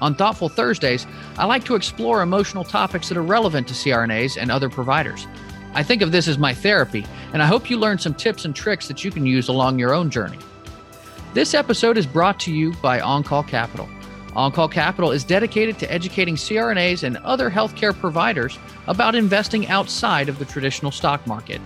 On Thoughtful Thursdays, I like to explore emotional topics that are relevant to CRNAs and other providers. I think of this as my therapy, and I hope you learn some tips and tricks that you can use along your own journey. This episode is brought to you by OnCall Capital. OnCall Capital is dedicated to educating CRNAs and other healthcare providers about investing outside of the traditional stock market.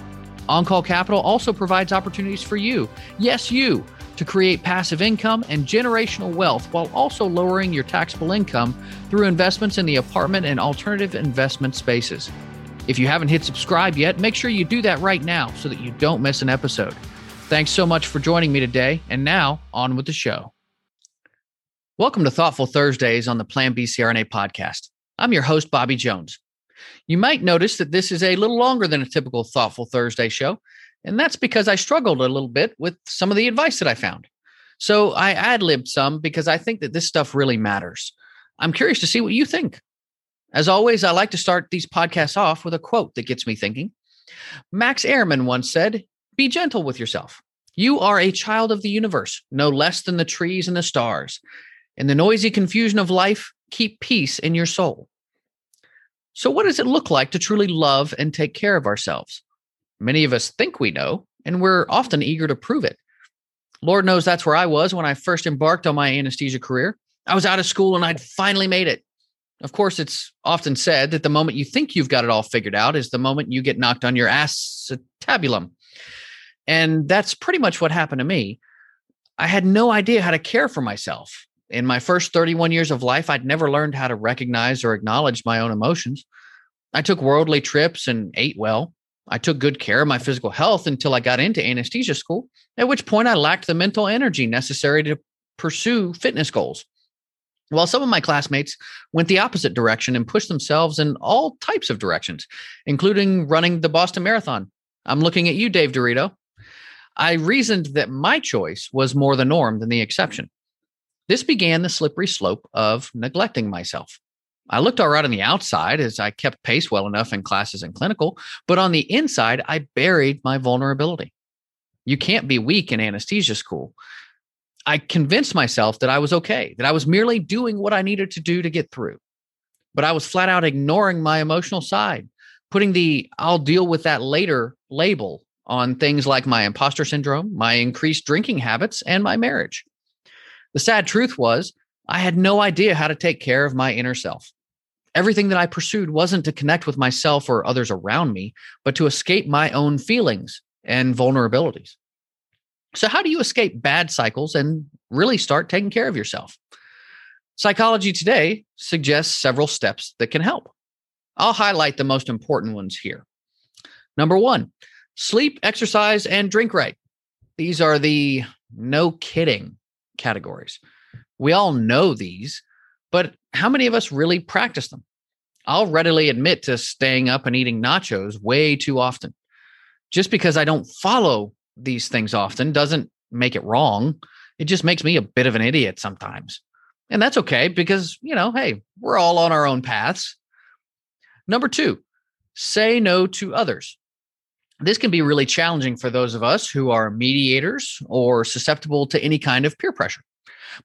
OnCall Capital also provides opportunities for you, yes, you, to create passive income and generational wealth while also lowering your taxable income through investments in the apartment and alternative investment spaces. If you haven't hit subscribe yet, make sure you do that right now so that you don't miss an episode. Thanks so much for joining me today. And now, on with the show. Welcome to Thoughtful Thursdays on the Plan B CRNA podcast. I'm your host, Bobby Jones. You might notice that this is a little longer than a typical Thoughtful Thursday show, and that's because I struggled a little bit with some of the advice that I found. So I ad libbed some because I think that this stuff really matters. I'm curious to see what you think. As always, I like to start these podcasts off with a quote that gets me thinking. Max Ehrmann once said, Be gentle with yourself. You are a child of the universe, no less than the trees and the stars. In the noisy confusion of life, keep peace in your soul. So, what does it look like to truly love and take care of ourselves? Many of us think we know, and we're often eager to prove it. Lord knows that's where I was when I first embarked on my anesthesia career. I was out of school and I'd finally made it. Of course, it's often said that the moment you think you've got it all figured out is the moment you get knocked on your acetabulum. And that's pretty much what happened to me. I had no idea how to care for myself. In my first 31 years of life, I'd never learned how to recognize or acknowledge my own emotions. I took worldly trips and ate well. I took good care of my physical health until I got into anesthesia school, at which point I lacked the mental energy necessary to pursue fitness goals. While some of my classmates went the opposite direction and pushed themselves in all types of directions, including running the Boston Marathon. I'm looking at you, Dave Dorito. I reasoned that my choice was more the norm than the exception. This began the slippery slope of neglecting myself. I looked all right on the outside as I kept pace well enough in classes and clinical, but on the inside, I buried my vulnerability. You can't be weak in anesthesia school. I convinced myself that I was okay, that I was merely doing what I needed to do to get through. But I was flat out ignoring my emotional side, putting the I'll deal with that later label on things like my imposter syndrome, my increased drinking habits, and my marriage. The sad truth was, I had no idea how to take care of my inner self. Everything that I pursued wasn't to connect with myself or others around me, but to escape my own feelings and vulnerabilities. So, how do you escape bad cycles and really start taking care of yourself? Psychology Today suggests several steps that can help. I'll highlight the most important ones here. Number one, sleep, exercise, and drink right. These are the no kidding categories. We all know these, but how many of us really practice them? I'll readily admit to staying up and eating nachos way too often. Just because I don't follow these things often doesn't make it wrong. It just makes me a bit of an idiot sometimes. And that's okay because, you know, hey, we're all on our own paths. Number two, say no to others. This can be really challenging for those of us who are mediators or susceptible to any kind of peer pressure.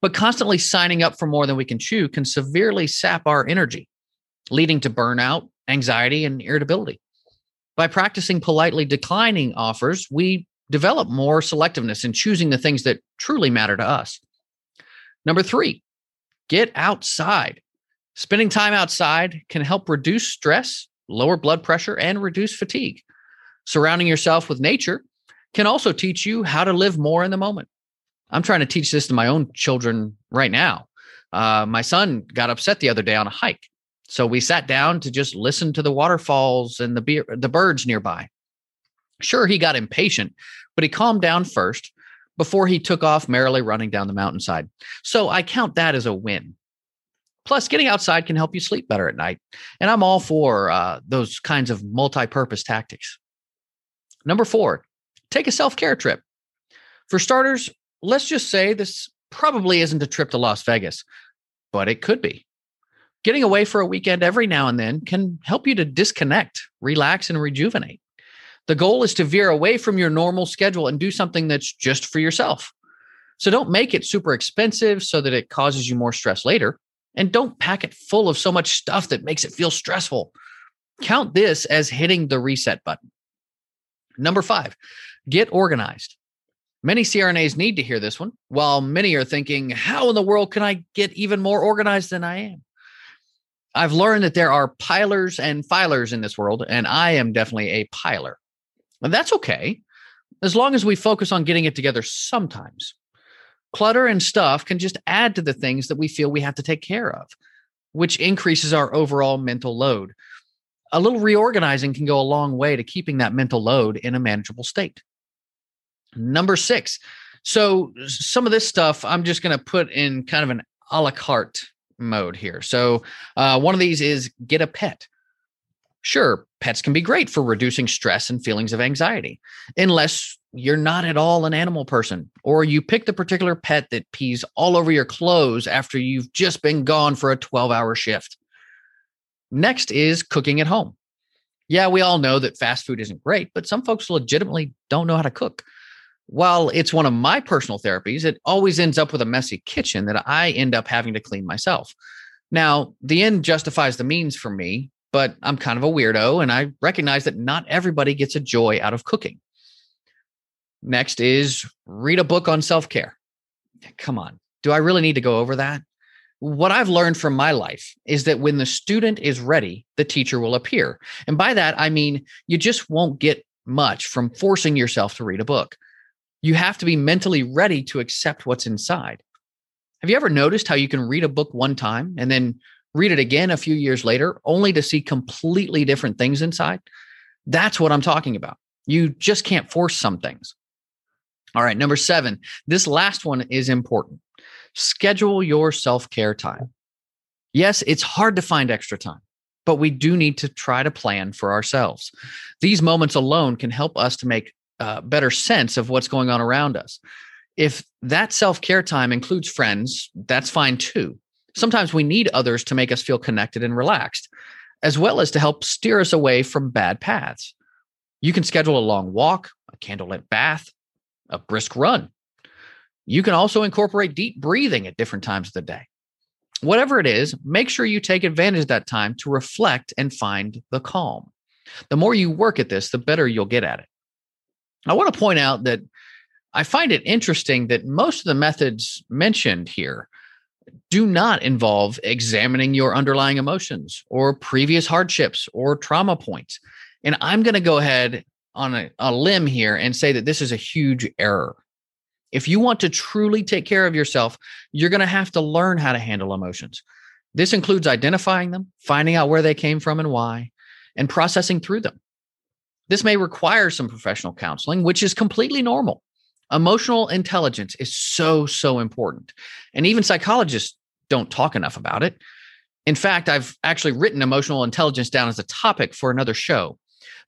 But constantly signing up for more than we can chew can severely sap our energy, leading to burnout, anxiety, and irritability. By practicing politely declining offers, we develop more selectiveness in choosing the things that truly matter to us. Number three, get outside. Spending time outside can help reduce stress, lower blood pressure, and reduce fatigue. Surrounding yourself with nature can also teach you how to live more in the moment. I'm trying to teach this to my own children right now. Uh, my son got upset the other day on a hike. So we sat down to just listen to the waterfalls and the, be- the birds nearby. Sure, he got impatient, but he calmed down first before he took off merrily running down the mountainside. So I count that as a win. Plus, getting outside can help you sleep better at night. And I'm all for uh, those kinds of multi purpose tactics. Number four, take a self care trip. For starters, let's just say this probably isn't a trip to Las Vegas, but it could be. Getting away for a weekend every now and then can help you to disconnect, relax, and rejuvenate. The goal is to veer away from your normal schedule and do something that's just for yourself. So don't make it super expensive so that it causes you more stress later. And don't pack it full of so much stuff that makes it feel stressful. Count this as hitting the reset button. Number five, get organized. Many CRNAs need to hear this one, while many are thinking, how in the world can I get even more organized than I am? I've learned that there are pilers and filers in this world, and I am definitely a piler. And that's okay, as long as we focus on getting it together sometimes. Clutter and stuff can just add to the things that we feel we have to take care of, which increases our overall mental load. A little reorganizing can go a long way to keeping that mental load in a manageable state. Number six. So, some of this stuff I'm just going to put in kind of an a la carte mode here. So, uh, one of these is get a pet. Sure, pets can be great for reducing stress and feelings of anxiety, unless you're not at all an animal person, or you pick the particular pet that pees all over your clothes after you've just been gone for a 12 hour shift. Next is cooking at home. Yeah, we all know that fast food isn't great, but some folks legitimately don't know how to cook. While it's one of my personal therapies, it always ends up with a messy kitchen that I end up having to clean myself. Now, the end justifies the means for me, but I'm kind of a weirdo and I recognize that not everybody gets a joy out of cooking. Next is read a book on self care. Come on. Do I really need to go over that? What I've learned from my life is that when the student is ready, the teacher will appear. And by that, I mean you just won't get much from forcing yourself to read a book. You have to be mentally ready to accept what's inside. Have you ever noticed how you can read a book one time and then read it again a few years later, only to see completely different things inside. That's what I'm talking about. You just can't force some things. All right, number seven, this last one is important. Schedule your self care time. Yes, it's hard to find extra time, but we do need to try to plan for ourselves. These moments alone can help us to make uh, better sense of what's going on around us. If that self care time includes friends, that's fine too. Sometimes we need others to make us feel connected and relaxed, as well as to help steer us away from bad paths. You can schedule a long walk, a candlelit bath, a brisk run. You can also incorporate deep breathing at different times of the day. Whatever it is, make sure you take advantage of that time to reflect and find the calm. The more you work at this, the better you'll get at it. I want to point out that I find it interesting that most of the methods mentioned here do not involve examining your underlying emotions or previous hardships or trauma points. And I'm going to go ahead on a, a, limb here and say that this is a huge error. If you want to truly take care of yourself, you're going to have to learn how to handle emotions. This includes identifying them, finding out where they came from and why, and processing through them. This may require some professional counseling, which is completely normal. Emotional intelligence is so, so important. And even psychologists don't talk enough about it. In fact, I've actually written emotional intelligence down as a topic for another show.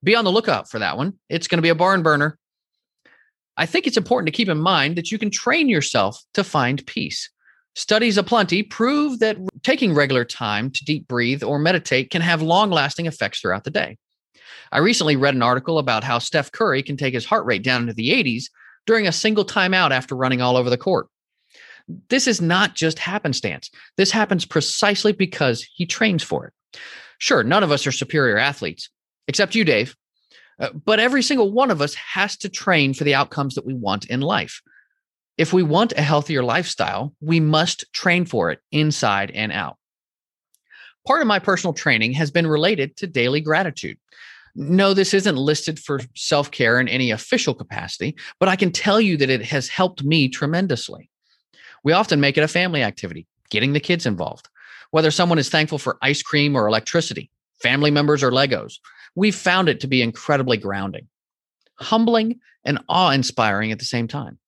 Be on the lookout for that one. It's going to be a barn burner. I think it's important to keep in mind that you can train yourself to find peace. Studies aplenty prove that taking regular time to deep breathe or meditate can have long lasting effects throughout the day. I recently read an article about how Steph Curry can take his heart rate down into the 80s during a single timeout after running all over the court. This is not just happenstance. This happens precisely because he trains for it. Sure, none of us are superior athletes, except you, Dave. Uh, but every single one of us has to train for the outcomes that we want in life. If we want a healthier lifestyle, we must train for it inside and out. Part of my personal training has been related to daily gratitude. No, this isn't listed for self care in any official capacity, but I can tell you that it has helped me tremendously. We often make it a family activity, getting the kids involved. Whether someone is thankful for ice cream or electricity, family members or Legos, we've found it to be incredibly grounding, humbling, and awe inspiring at the same time.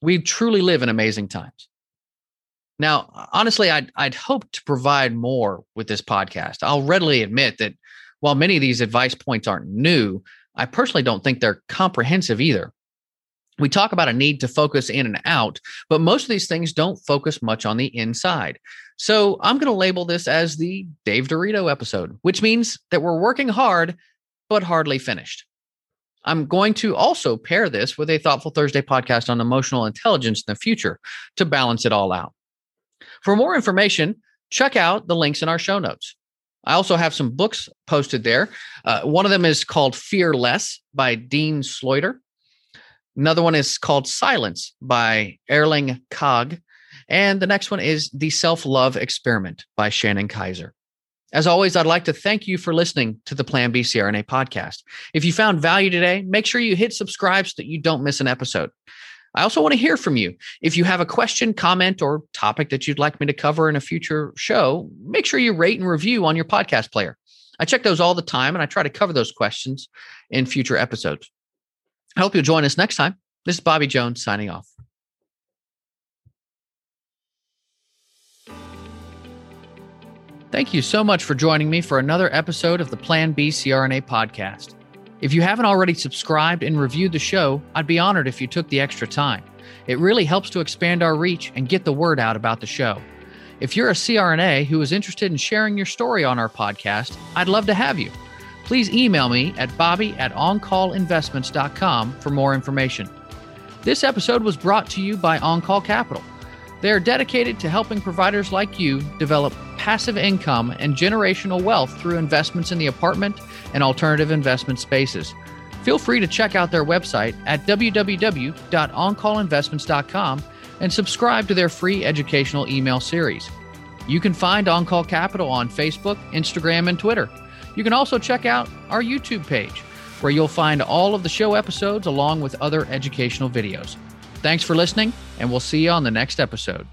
We truly live in amazing times. Now, honestly, I'd, I'd hope to provide more with this podcast. I'll readily admit that while many of these advice points aren't new, I personally don't think they're comprehensive either. We talk about a need to focus in and out, but most of these things don't focus much on the inside. So I'm going to label this as the Dave Dorito episode, which means that we're working hard, but hardly finished. I'm going to also pair this with a Thoughtful Thursday podcast on emotional intelligence in the future to balance it all out. For more information, check out the links in our show notes. I also have some books posted there. Uh, one of them is called Fearless by Dean Sluyter. Another one is called Silence by Erling Kagge. And the next one is The Self Love Experiment by Shannon Kaiser. As always, I'd like to thank you for listening to the Plan B CRNA podcast. If you found value today, make sure you hit subscribe so that you don't miss an episode. I also want to hear from you. If you have a question, comment, or topic that you'd like me to cover in a future show, make sure you rate and review on your podcast player. I check those all the time and I try to cover those questions in future episodes. I hope you'll join us next time. This is Bobby Jones signing off. Thank you so much for joining me for another episode of the Plan B CRNA podcast. If you haven't already subscribed and reviewed the show, I'd be honored if you took the extra time. It really helps to expand our reach and get the word out about the show. If you're a CRNA who is interested in sharing your story on our podcast, I'd love to have you. Please email me at bobby at oncallinvestments.com for more information. This episode was brought to you by OnCall Capital. They are dedicated to helping providers like you develop passive income and generational wealth through investments in the apartment and alternative investment spaces. Feel free to check out their website at www.oncallinvestments.com and subscribe to their free educational email series. You can find OnCall Capital on Facebook, Instagram, and Twitter. You can also check out our YouTube page, where you'll find all of the show episodes along with other educational videos. Thanks for listening, and we'll see you on the next episode.